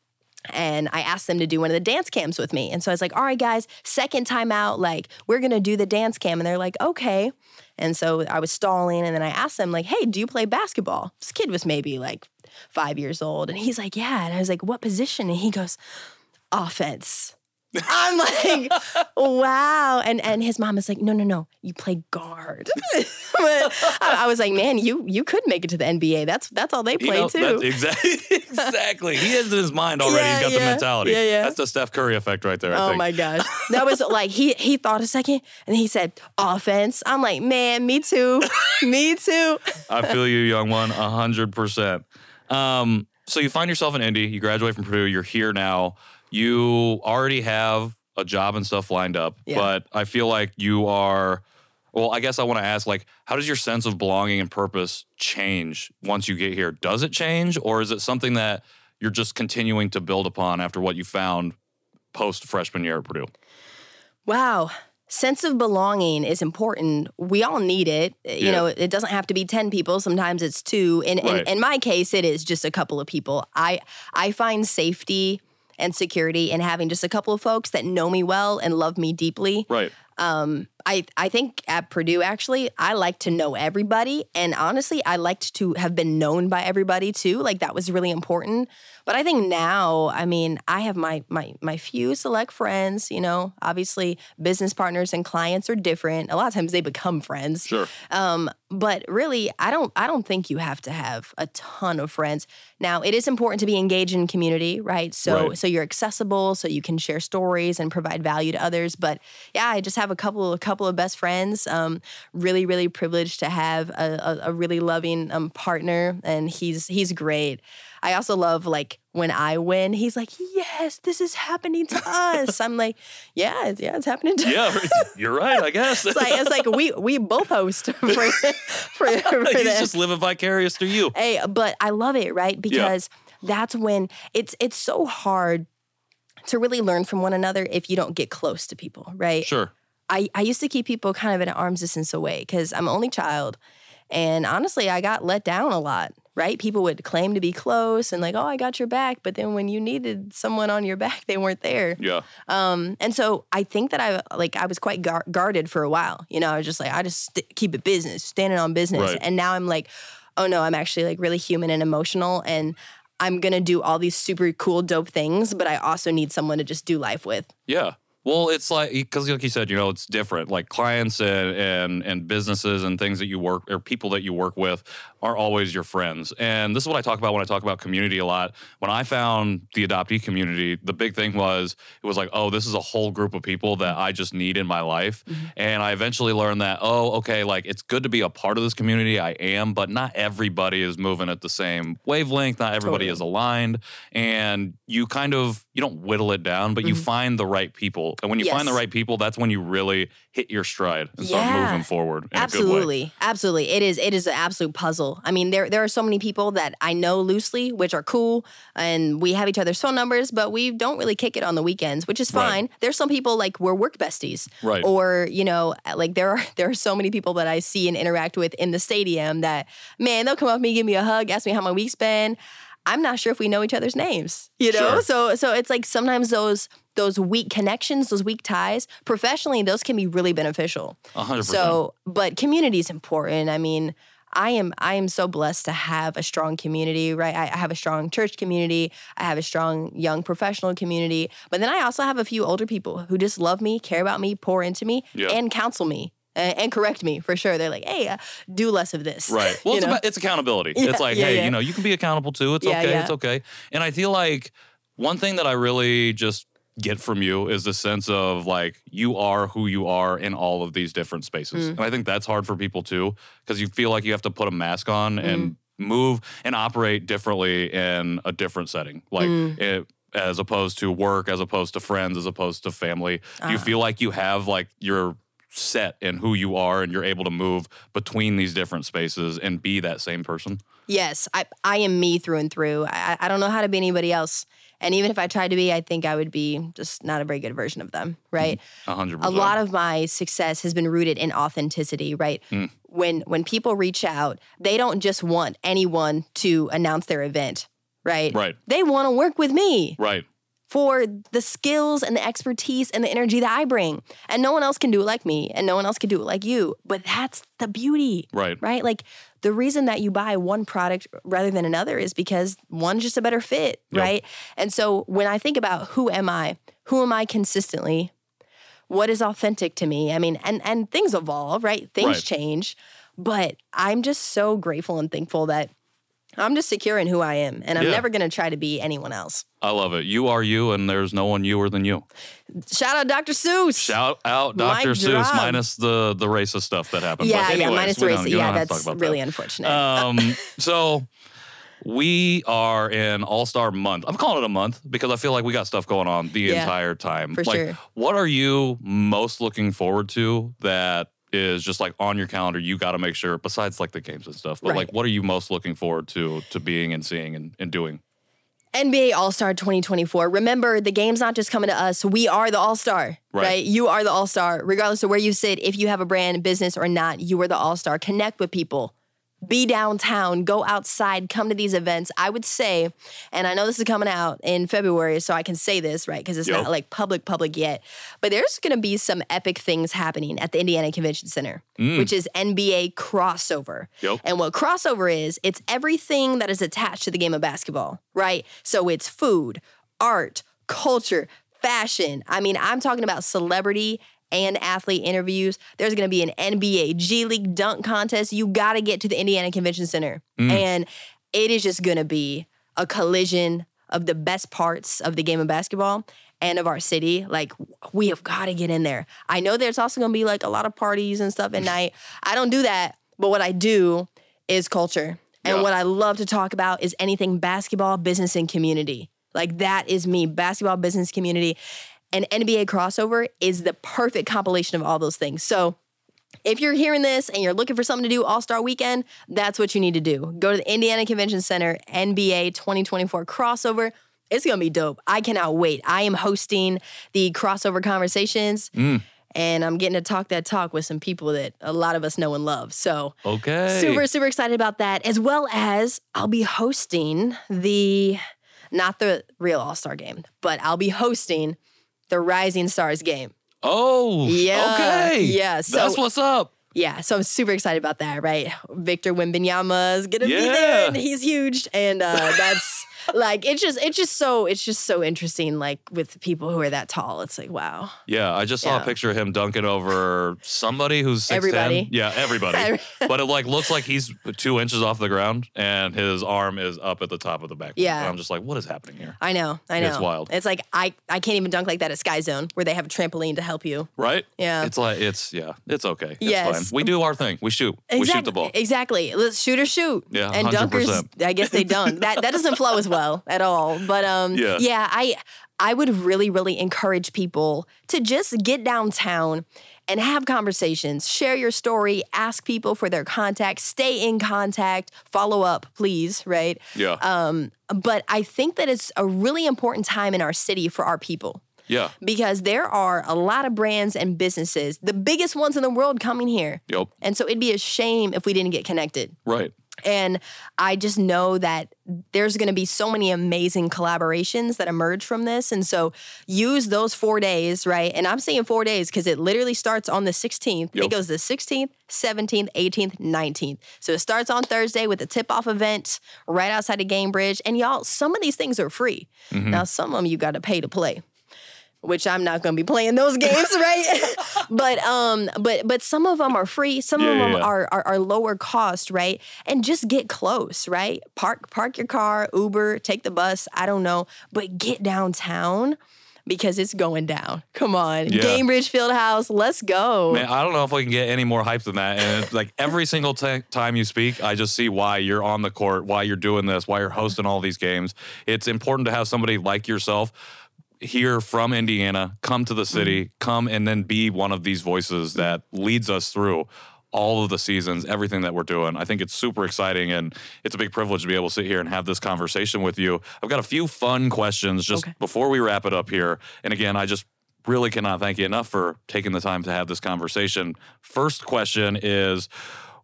B: And I asked them to do one of the dance cams with me. And so I was like, all right, guys, second time out, like, we're gonna do the dance cam. And they're like, okay. And so I was stalling. And then I asked them, like, hey, do you play basketball? This kid was maybe like five years old. And he's like, yeah. And I was like, what position? And he goes, offense. I'm like, wow. And and his mom is like, no, no, no, you play guard. but I, I was like, man, you you could make it to the NBA. That's that's all they
A: You
B: play
A: know,
B: too.
A: exactly, exactly. He has in his mind already.
B: Yeah,
A: He's got the mentality.
B: Yeah, yeah.
A: That's the Steph Curry effect right there. I
B: Oh
A: think.
B: my gosh. That was like he he thought a second and he said offense. I'm like, man, me too. me too.
A: I feel you, young one, a hundred percent. Um, so you find yourself in Indy. You graduate from Purdue. You're here now. you already have a job and stuff lined up,
B: Yeah.
A: but I feel like you are. Well, I guess I want to ask, like, how does your sense of belonging and purpose change once you get here? Does it change, or is it something that you're just continuing to build upon after what you found post freshman year at Purdue?
B: Wow. Sense of belonging is important. We all need it. You
A: Yeah.
B: know, it doesn't have to be 10 people. Sometimes it's two. In,
A: Right.
B: in, in my case, it is just a couple of people. I I find safety and security in having just a couple of folks that know me well and love me deeply.
A: Right.
B: Um, I I think at Purdue actually, I like to know everybody, and honestly, I liked to have been known by everybody too. Like that was really important. But I think now, I mean, I have my my my few select friends. You know, obviously, business partners and clients are different. A lot of times, they become friends.
A: Sure.
B: Um, but really, I don't I don't think you have to have a ton of friends. Now, it is important to be engaged in community, right? So
A: Right.
B: so you're accessible, so you can share stories and provide value to others. But yeah, I just have a couple a couple of best friends. Um, really, really privileged to have a, a, a really loving um, partner, and he's he's great. I also love like when I win, he's like, "Yes, this is happening to us." I'm like, "Yeah, it's- yeah, it's happening to
A: Yeah, you're right. I guess
B: it's like it's like we we both host for for, for
A: he's
B: this.
A: just living vicarious through you.
B: Hey, but I love it, right? Because that's when it's it's so hard to really learn from one another if you don't get close to people, right?
A: Sure.
B: I, I used to keep people kind of at an arm's distance away because I'm only child. And honestly, I got let down a lot, right? People would claim to be close and like, oh, I got your back. But then when you needed someone on your back, they weren't there.
A: Yeah.
B: Um, and so I think that I like I was quite gar- guarded for a while. You know, I was just like I just st- keep it business, standing on business.
A: Right.
B: And now I'm like, oh no, I'm actually like really human and emotional, and I'm gonna do all these super cool, dope things. But I also need someone to just do life with.
A: Yeah. Well, it's like because, like you said, you know, it's different. Like clients and, and and businesses and things that you work or people that you work with are always your friends. And this is what I talk about when I talk about community a lot. When I found the adoptee community, the big thing was it was like, oh, this is a whole group of people that I just need in my life. Mm-hmm. And I eventually learned that, oh, okay, like it's good to be a part of this community. I am, but not everybody is moving at the same wavelength. Not everybody
B: Totally.
A: is aligned. And you kind of you don't whittle it down, but you mm-hmm. find the right people. And when you find the right people, that's when you really hit your stride and start moving forward. In A good way.
B: absolutely absolutely it is it is an absolute puzzle i mean there there are so many people that i know loosely which are cool and we have each other's phone numbers but we don't really kick it on the weekends which is
A: Right.
B: fine there's some people like we're work besties
A: Right.
B: or you know uh, like there are there are so many people that i see and interact with in the stadium that man they'll come up to me give me a hug ask me how my week's been i'm not sure if we know each other's names you know
A: Sure.
B: so so it's like sometimes those those weak connections those weak ties professionally those can be really beneficial
A: hundred percent.
B: so, but community is important. I mean, I am I am so blessed to have a strong community, right? I, I have a strong church community. I have a strong young professional community. But then I also have a few older people who just love me, care about me, pour into me,
A: Yeah.
B: and counsel me. And, correct me for sure. They're like, "Hey, uh, do less of this."
A: Right. Well, it's, about, it's accountability.
B: Yeah,
A: it's like,
B: yeah,
A: hey,
B: yeah.
A: you know, you can be accountable too. It's okay. It's okay. And I feel like one thing that I really just get from you is the sense of like you are who you are in all of these different spaces.
B: Mm.
A: And I think that's hard for people too because you feel like you have to put a mask on
B: Mm.
A: and move and operate differently in a different setting. Like
B: Mm.
A: it as opposed to work, as opposed to friends, as opposed to family. Do you
B: Ah.
A: feel like you have like your set in who you are and you're able to move between these different spaces and be that same person?
B: Yes, I I am me through and through. I I don't know how to be anybody else. And even if I tried to be, I think I would be just not a very good version of them, right?
A: A hundred
B: a lot of my success has been rooted in authenticity right
A: Mm.
B: when when people reach out they don't just want anyone to announce their event right
A: Right.
B: they want to work with me
A: Right.
B: For the skills and the expertise and the energy that i bring. And no one else can do it like me and no one else can do it like you. But that's the beauty.
A: Right.
B: right? Like the reason that you buy one product rather than another is because one's just a better fit
A: Yep.
B: right? And so when i think about who am i who am i consistently what is authentic to me? I mean and and things evolve right? Things
A: Right.
B: change. But i'm just so grateful and thankful that i'm just secure in who i am and i'm
A: Yeah.
B: never going to try to be anyone else
A: I love it. You are you, and there's no one youer than you.
B: shout out dr seuss
A: Shout out Dr. Seuss,
B: drop.
A: minus the the racist stuff that happened.
B: yeah
A: but
B: yeah minus the
A: don't-
B: race
A: you don't
B: yeah that's really
A: that.
B: unfortunate
A: Um, so We are in All Star month. I'm calling it a month because I feel like we got stuff going on the
B: Yeah,
A: entire time.
B: for
A: like,
B: sure.
A: what are you most looking forward to that is just like on your calendar? You got to make sure, besides like the games and stuff, but
B: Right.
A: like, what are you most looking forward to to being and seeing and, and doing?
B: NBA All Star 2024. Remember, the game's not just coming to us. We are the All Star,
A: Right.
B: right. You are the All Star, regardless of where you sit. If you have a brand, business, or not, you are the All Star. Connect with people. Be downtown, go outside, come to these events. I would say, and I know this is coming out in February, so I can say this, right? Because it's
A: Yep.
B: not like public, public yet. But there's gonna be some epic things happening at the Indiana Convention Center, mm. which is NBA crossover.
A: Yep.
B: And what crossover is, it's everything that is attached to the game of basketball, right? So it's food, art, culture, fashion. I mean, I'm talking about celebrity and athlete interviews. There's going to be an NBA G League dunk contest. You got to get to the Indiana Convention Center. Mm. And it is just going to be a collision of the best parts of the game of basketball and of our city. Like, we have got to get in there. I know there's also going to be like a lot of parties and stuff at mm. night. I don't do that. But what I do is culture. And
A: Yeah.
B: what I love to talk about is anything basketball, business, and community. Like that is me, basketball, business, community. And NBA crossover is the perfect compilation of all those things. So if you're hearing this and you're looking for something to do All Star Weekend, that's what you need to do. Go to the Indiana Convention Center NBA 2024 crossover. It's gonna be dope. I cannot wait. I am hosting the crossover conversations. Mm. And I'm getting to talk that talk with some people that a lot of us know and love. So
A: Okay.
B: super super excited about that as well as i'll be hosting the not the real all-star game but i'll be hosting the rising stars game
A: Oh,
B: Yeah,
A: Okay.
B: yeah, so-
A: that's what's up.
B: yeah so i'm super excited about that right victor Wembanyama is gonna be there and he's huge and uh, that's like it's just it's just so it's just so interesting like with people who are that tall it's like wow
A: Yeah, I just saw a picture of him dunking over somebody who's 6'10".
B: Everybody.
A: Yeah, everybody. But it like looks like he's two inches off the ground and his arm is up at the top of the back.
B: Yeah.
A: And I'm just like, what is happening here?
B: I know, I know.
A: It's wild.
B: It's like I, I can't even dunk like that at Sky Zone where they have a trampoline to help you.
A: Right?
B: Yeah.
A: It's like it's yeah, it's okay. It's
B: Yes.
A: fine. We do our thing. We shoot. We shoot the ball.
B: Exactly. Let's shoot or shoot.
A: Yeah,
B: and
A: 100%.
B: dunkers, I guess they dunk. that that doesn't flow as well at all. But um,
A: Yeah.
B: yeah, I I would really really encourage people to just get downtown and have conversations, share your story, ask people for their contact, stay in contact, follow up, please. Right.
A: Yeah.
B: Um, but I think that it's a really important time in our city for our people
A: yeah.
B: because there are a lot of brands and businesses, the biggest ones in the world, coming here.
A: Yep.
B: And so it'd be a shame if we didn't get connected.
A: Right.
B: And I just know that there's going to be so many amazing collaborations that emerge from this. And so use those four days, right? And I'm saying four days because it literally starts on the 16th.
A: Yep.
B: It goes the 16th, 17th, 18th, 19th. So it starts on Thursday with a tip off event right outside of Gainbridge. And y'all, some of these things are free.
A: Mm-hmm.
B: Now, some of them you got to pay to play which I'm not going to be playing those games, right? but um, but but some of them are free. Some
A: Yeah,
B: of them
A: yeah.
B: are, are are lower cost, right? And just get close, right? Park park your car, Uber, take the bus. I don't know, but get downtown because it's going down. Come on,
A: Yeah.
B: Gainbridge Fieldhouse, let's go.
A: Man, I don't know if we can get any more hype than that. And like every single ti- time you speak, I just see why you're on the court, why you're doing this, why you're hosting all these games. It's important to have somebody like yourself here from Indiana come to the city, mm-hmm. come and then be one of these voices that leads us through all of the seasons, everything that we're doing. I think it's super exciting and it's a big privilege to be able to sit here and have this conversation with you. I've got a few fun questions just
B: Okay.
A: before we wrap it up here. And again, I just really cannot thank you enough for taking the time to have this conversation. First question is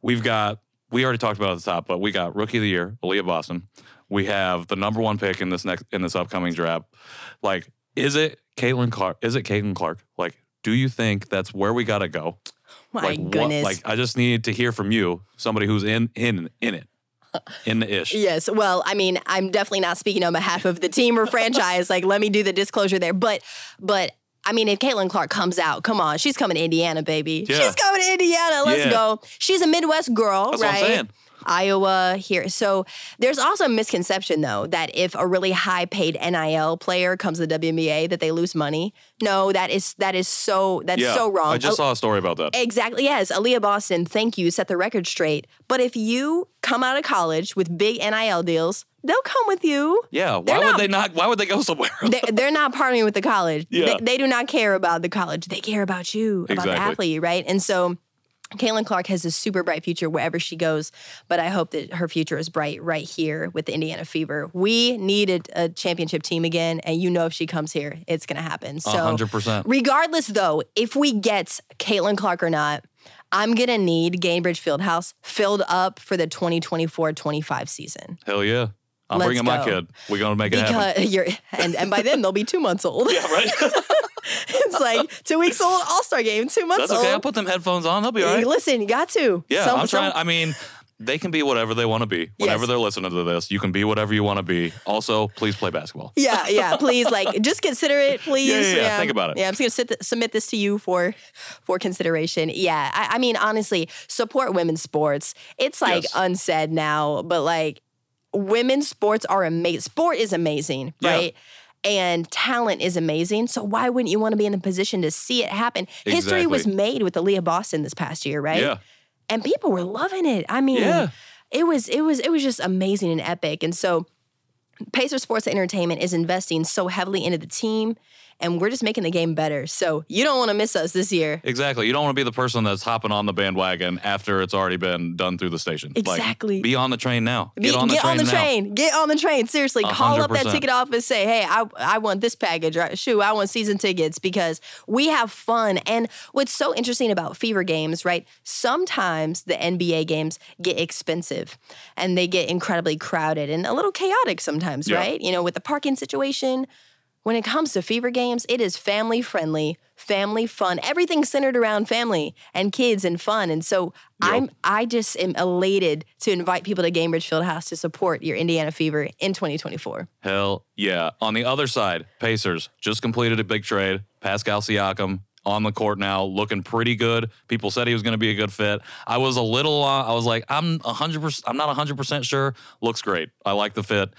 A: we've got, we already talked about at the top, but we got rookie of the year, Aaliyah Boston. We have the number one pick in this next in this upcoming draft. Like, is it Caitlin Clark? Is it Caitlin Clark? Like, do you think that's where we gotta go?
B: My
A: like, what-
B: goodness.
A: like, I just need to hear from you, somebody who's in in in it, in the ish.
B: Yes. Well, I mean, I'm definitely not speaking on behalf of the team or franchise. Like, let me do the disclosure there. But, but I mean, if Caitlin Clark comes out, come on, she's coming to Indiana, baby.
A: Yeah.
B: She's coming to Indiana. Let's
A: Yeah.
B: go. She's a Midwest girl,
A: That's
B: right?
A: What I'm saying.
B: Iowa here. So there's also a misconception though that if a really high paid NIL player comes to the WNBA that they lose money. No, that is that is so that's
A: Yeah,
B: so wrong.
A: I just saw a story about that.
B: Exactly. Yes, Aaliyah Boston. Thank you. Set the record straight. But if you come out of college with big NIL deals, they'll come with you.
A: Yeah, why
B: They're
A: would they not? Why would they go somewhere?
B: they, they're not partnering with the college.
A: Yeah.
B: They, they do not care about the college. They care about you, about the athlete, right? And so Caitlin Clark has a super bright future wherever she goes, but I hope that her future is bright right here with the Indiana Fever. We needed a championship team again, and you know if she comes here, it's going to happen. So,
A: 100%.
B: regardless, though, if we get Caitlin Clark or not, I'm going to need Gainbridge Fieldhouse filled up for the 2024 25 season.
A: Hell yeah. I'm
B: Let's
A: bringing my kid. We're going to make it happen.
B: You're, and, and by then they'll be two months old.
A: Yeah, right?
B: it's like two weeks old, All Star game, two months old.
A: That's okay. I'll
B: old.
A: put them headphones on. They'll be all right.
B: Listen, you got to.
A: Yeah,
B: Some-
A: I'm trying.
B: some-
A: I mean, they can be whatever they want to be. Whenever
B: Yes.
A: they're listening to this, you can be whatever you want to be. Also, please play basketball.
B: yeah, yeah. Please, like, just consider it, please.
A: Yeah, yeah, yeah. Think about it.
B: Yeah, I'm just gonna sit th- submit this to you for for consideration. Yeah, I, I mean, honestly, support women's sports. It's like
A: Yes.
B: unsaid now, but like, women's sports are amazing. Sport is amazing,
A: Yeah.
B: right? And talent is amazing. So why wouldn't you want to be in the position to see it happen? History was made with Aaliyah Boston this past year, right?
A: Yeah.
B: and people were loving it. I mean,
A: Yeah.
B: it was it was it was just amazing and epic. And so Pacer Sports Entertainment is investing so heavily into the team and we're just making the game better. So you don't want to miss us this year.
A: Exactly. You don't want to be the person that's hopping on the bandwagon after it's already been done through the station. Like,
B: Exactly.
A: be on the train now.
B: Be-
A: Get on the train now.
B: train. Get on the train. Seriously,
A: A
B: call up that ticket office. Say, hey, I I want this package. Right? Shoot, I want season tickets because we have fun. And what's so interesting about Fever games, right? Sometimes the NBA games get expensive and they get incredibly crowded and a little chaotic sometimes,
A: Yeah.
B: right? You know, with the parking situation. When it comes to Fever games, it is family friendly, family fun. Everything centered around family and kids and fun. And so
A: Yep.
B: I'm I just am elated to invite people to Gainbridge Fieldhouse to support your Indiana Fever in 2024.
A: Hell yeah. On the other side, Pacers just completed a big trade. Pascal Siakam on the court now, looking pretty good. People said he was going to be a good fit. I was a little, uh, I was like, I'm 100%, I'm not 100% sure. Looks great. I like the fit.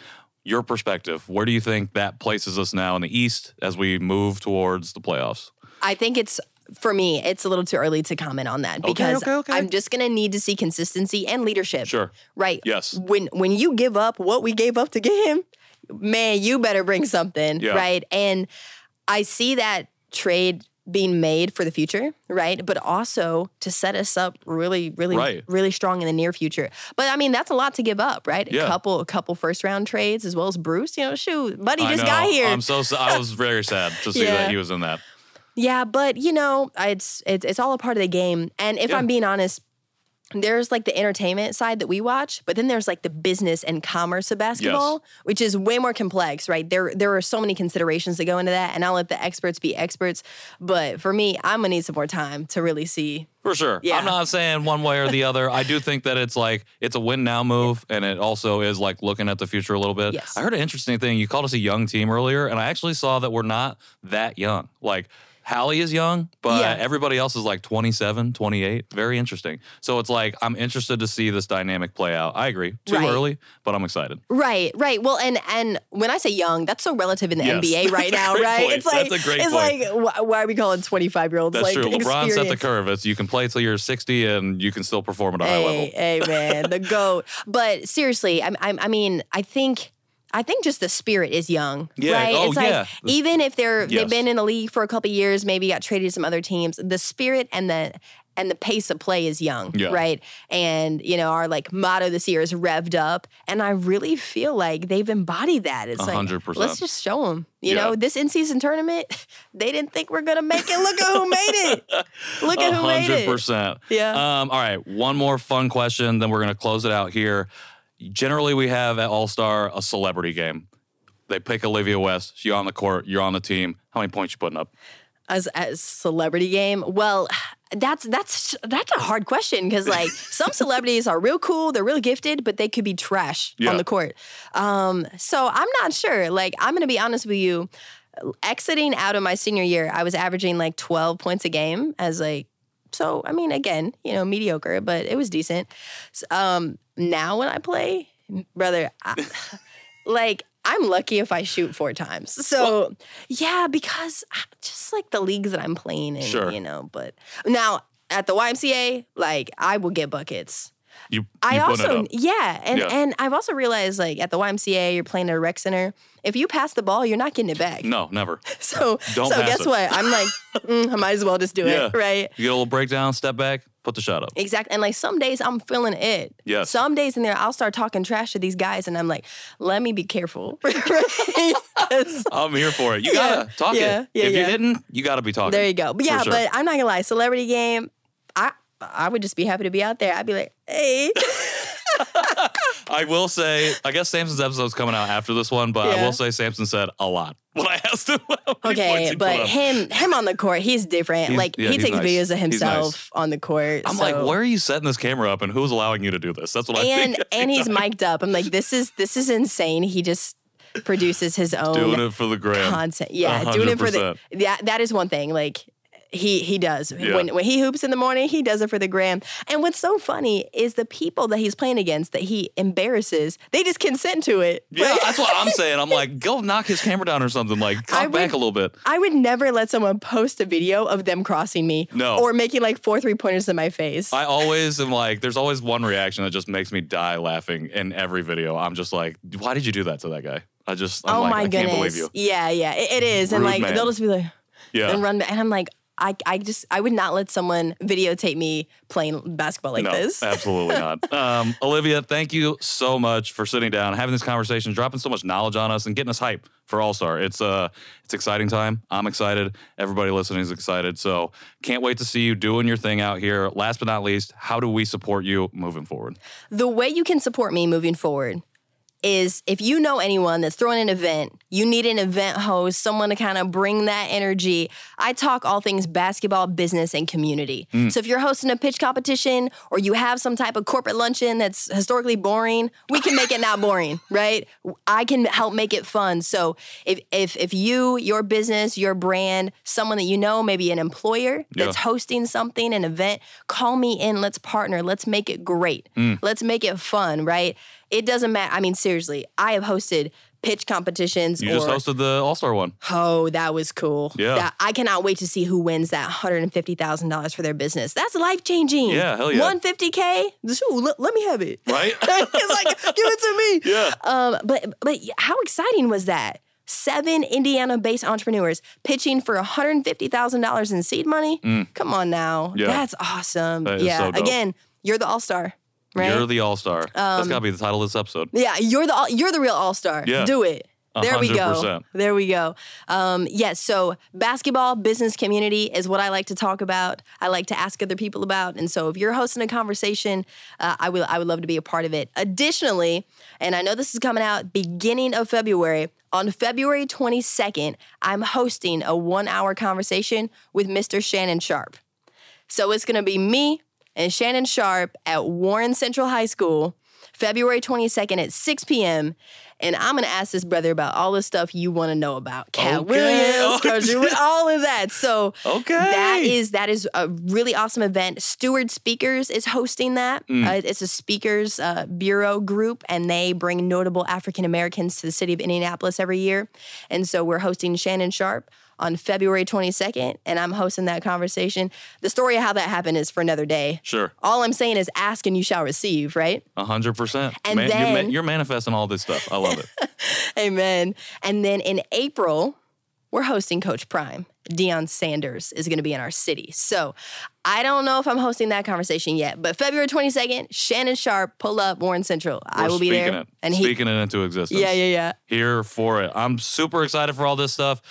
A: Your perspective, where do you think that places us now in the East as we move towards the playoffs?
B: I think it's for me, it's a little too early to comment on that because
A: okay, okay.
B: I'm just gonna need to see consistency and leadership.
A: Sure.
B: Right.
A: Yes.
B: When when you give up what we gave up to get him, man, you better bring something.
A: Yeah.
B: Right. And I see that trade being made for the future, right? But also to set us up really, really,
A: Right.
B: really strong in the near future. But I mean, that's a lot to give up, right?
A: Yeah.
B: A couple, a couple first round trades as well as Bruce. You know, shoot, buddy
A: I
B: just
A: know.
B: got here.
A: I'm so, I was very sad to see
B: Yeah.
A: that he was in that.
B: Yeah, but you know, it's it's it's all a part of the game. And if
A: Yeah.
B: I'm being honest, there's like the entertainment side that we watch, but then there's like the business and commerce of basketball, which is way more complex, right? There there are so many considerations that go into that, and I'll let the experts be experts. But for me, I'm gonna need some more time to really see.
A: For sure.
B: Yeah.
A: I'm not saying one way or the other. I do think that it's like it's a win now move and it also is like looking at the future a little bit.
B: Yes.
A: I heard an interesting thing. You called us a young team earlier, and I actually saw that we're not that young. Like Hali is young, but
B: Yeah.
A: everybody else is like 27, 28. Very interesting. So it's like I'm interested to see this dynamic play out. I agree. Too
B: Right.
A: early, but I'm excited.
B: Right, right. Well, and and when I say young, that's so relative in the
A: Yes.
B: NBA right now, right?
A: point.
B: It's like
A: That's a great
B: it's
A: point.
B: like wh- why are we calling 25 year olds
A: That's
B: like
A: true. LeBron set the curve. It's you can play till you're 60 and you can still perform at a high level.
B: Hey, hey, man, the goat. But seriously, I, I, I mean, I think. I think just the spirit is young,
A: Yeah.
B: right?
A: Oh,
B: it's like
A: yeah.
B: even if they're
A: Yes.
B: they've been in the league for a couple years, maybe got traded to some other teams, the spirit and the and the pace of play is young,
A: Yeah.
B: right? And you know, our like motto this year is revved up, and I really feel like they've embodied that. It's like
A: hundred percent.
B: let's just show them. You
A: Yeah.
B: know, this in season tournament, they didn't think we're gonna make it. Look at who made it. Look at
A: A
B: who made
A: hundred
B: it.
A: percent.
B: Yeah.
A: Um, all right. One more fun question, then we're gonna close it out here. Generally, we have at All Star a celebrity game. They pick Olivia West. She's on the court. You're on the team. How many points you putting up?
B: as as celebrity game well that's that's that's a hard question because like some celebrities are real cool they're real gifted but they could be trash
A: Yeah.
B: on the court um so i'm not sure like i'm gonna be honest with you exiting out of my senior year i was averaging like 12 points a game as like So I mean, again, you know, mediocre, but it was decent. Um, now when I play, brother, I, like I'm lucky if I shoot four times. So yeah, because I- just like the leagues that I'm playing in,
A: Sure.
B: you know. But now at the YMCA, like I will get buckets.
A: You,
B: I also yeah, and
A: Yeah.
B: and I've also realized like at the YMCA, you're playing at a rec center. If you pass the ball, you're not getting it back.
A: No, never.
B: So
A: Don't
B: so guess
A: it.
B: what? I'm like, mm, I might as well just do
A: Yeah.
B: it, right?
A: You get a little breakdown, step back, put the shot up.
B: Exactly. And like some days I'm feeling it.
A: Yes.
B: Some days in there I'll start talking trash to these guys and I'm like, let me be careful.
A: I'm here for it. You gotta talk
B: yeah,
A: it.
B: yeah,
A: if you're
B: yeah.
A: hitting, you gotta be talking.
B: there you go. But yeah,
A: sure.
B: but I'm not gonna lie, celebrity game, I I would just be happy to be out there. I'd be like, hey.
A: I will say, I guess Samson's episode's coming out after this one, but I will say Samson said a lot when I asked him. how many points
B: Okay, but him him on the court, he's different.
A: He's-
B: like
A: yeah,
B: he takes
A: nice.
B: videos of himself on the court.
A: I'm
B: so-
A: like, where are you setting this camera up, and who's allowing you to do this? That's what I
B: and
A: think.
B: and he's mic'd up. I'm like, this is this is insane. He just produces his own
A: doing it for the gram.
B: content. Yeah,
A: A
B: doing it for the yeah. That is one thing. Like he he does
A: Yeah.
B: when when he hoops in the morning, he does it for the gram. And what's so funny is the people that he's playing against that he embarrasses. They just consent to it.
A: Yeah, that's what I'm saying. I'm like, go knock his camera down or something. Like, talk
B: I
A: back a little bit.
B: I would never let someone post a video of them crossing me
A: No.
B: or making like four three pointers in my face.
A: I always am like, there's always one reaction that just makes me die laughing in every video. I'm just like, why did you do that to that guy? I just, I'm
B: oh
A: like,
B: my
A: I
B: goodness.
A: can't believe you.
B: Yeah, yeah, it, it is. and like
A: man.
B: they'll just be like
A: Yeah.
B: and run back. And I'm like, I, I just I would not let someone videotape me playing basketball like
A: no,
B: this.
A: absolutely not. Um, Olivia, thank you so much for sitting down, having this conversation, dropping so much knowledge on us, and getting us hype for All Star. It's uh, it's exciting time. I'm excited. Everybody listening is excited. So can't wait to see you doing your thing out here. Last but not least, how do we support you moving forward?
B: the way you can support me moving forward is if you know anyone that's throwing an event, you need an event host, someone to kind of bring that energy. I talk all things basketball, business, and community. So if you're hosting a pitch competition or you have some type of corporate luncheon that's historically boring, we can make it not boring, right? I can help make it fun. So if if if you, your business, your brand, someone that you know, maybe an employer that's
A: Yeah.
B: hosting something, an event, call me in. Let's partner. Let's make it great.
A: Mm.
B: Let's make it fun, right? It doesn't matter. I mean, seriously, I have hosted pitch competitions.
A: You
B: or,
A: just hosted the All Star one.
B: Oh, that was cool.
A: Yeah.
B: That- I cannot wait to see who wins that $150,000 for their business. That's life changing.
A: Yeah, hell yeah.
B: 150K? Ooh, let, let me have it.
A: Right?
B: it's like, give it to me.
A: yeah.
B: Um, but but how exciting was that? Seven Indiana-based entrepreneurs pitching for $150,000 in seed money. Come on now,
A: Mm. Yeah.
B: that's awesome.
A: That
B: yeah,
A: so
B: again, you're the all-star, right? Um,
A: You're the All Star. That's got to be the title of this episode.
B: yeah, you're the all- you're the real all-star.
A: Yeah.
B: Do it. There we go. There we go. Um, yes, so basketball business community is what I like to talk about. I like to ask other people about, and so if you're hosting a conversation, uh, I will I would love to be a part of it. Additionally, and I know this is coming out beginning of February. On February 22nd, I'm hosting a one-hour conversation with Mr. Shannon Sharpe. So it's going to be me and Shannon Sharpe at Warren Central High School, February 22nd at 6 p.m. And I'm going to ask this brother about all the stuff you want to know about. Katt
A: Okay.
B: Williams,
A: Okay.
B: All of that. So
A: Okay.
B: that is that is a really awesome event. Stewart Speakers is hosting that.
A: Mm.
B: Uh, it's a speakers uh, bureau group, and they bring notable African Americans to the city of Indianapolis every year. And so we're hosting Shannon Sharpe on February 22nd, and I'm hosting that conversation. The story of how that happened is for another day.
A: Sure.
B: All I'm saying is ask and you shall receive, right?
A: A hundred percent.
B: And
A: Man, you're,
B: then-
A: you're manifesting all this stuff. I love it.
B: Amen. And then in April, we're hosting Coach Prime. Deion Sanders is going to be in our city. So I don't know if I'm hosting that conversation yet, but February 22nd, Shannon Sharpe, pull up Warren Central. I
A: We're
B: will be there.
A: It,
B: And he,
A: speaking it into existence.
B: yeah, yeah, yeah.
A: Here for it. I'm super excited for all this stuff.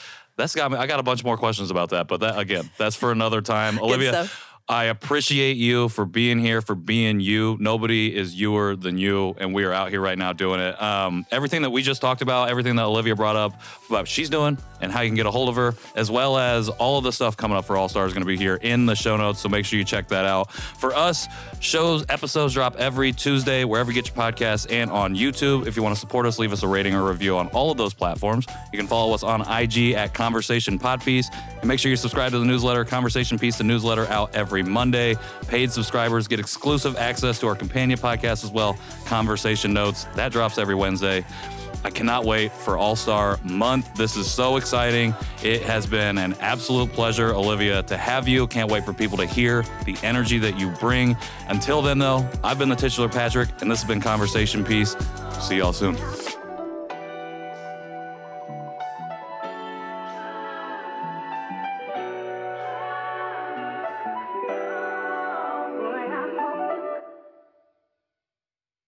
A: That's got me. I got a bunch more questions about that, but that again, that's for another time. Olivia. I appreciate you for being here, for being you. Nobody is youer than you, and we are out here right now doing it. Um, everything that we just talked about, everything that Olivia brought up about what she's doing and how you can get a hold of her, as well as all of the stuff coming up for All Stars, is going to be here in the show notes. So make sure you check that out. For us, shows episodes drop every Tuesday wherever you get your podcasts and on YouTube. If you want to support us, leave us a rating or review on all of those platforms. You can follow us on IG at Conversation Podpiece, and make sure you subscribe to the newsletter, Conversation Piece, the newsletter out every every Monday. Paid subscribers get exclusive access to our companion podcast as well, Conversation Notes. That drops every Wednesday. I cannot wait for All Star Month. This is so exciting. It has been an absolute pleasure, Olivia, to have you. Can't wait for people to hear the energy that you bring. Until then, though, I've been the titular Patrick, and this has been Conversation Piece. See y'all soon.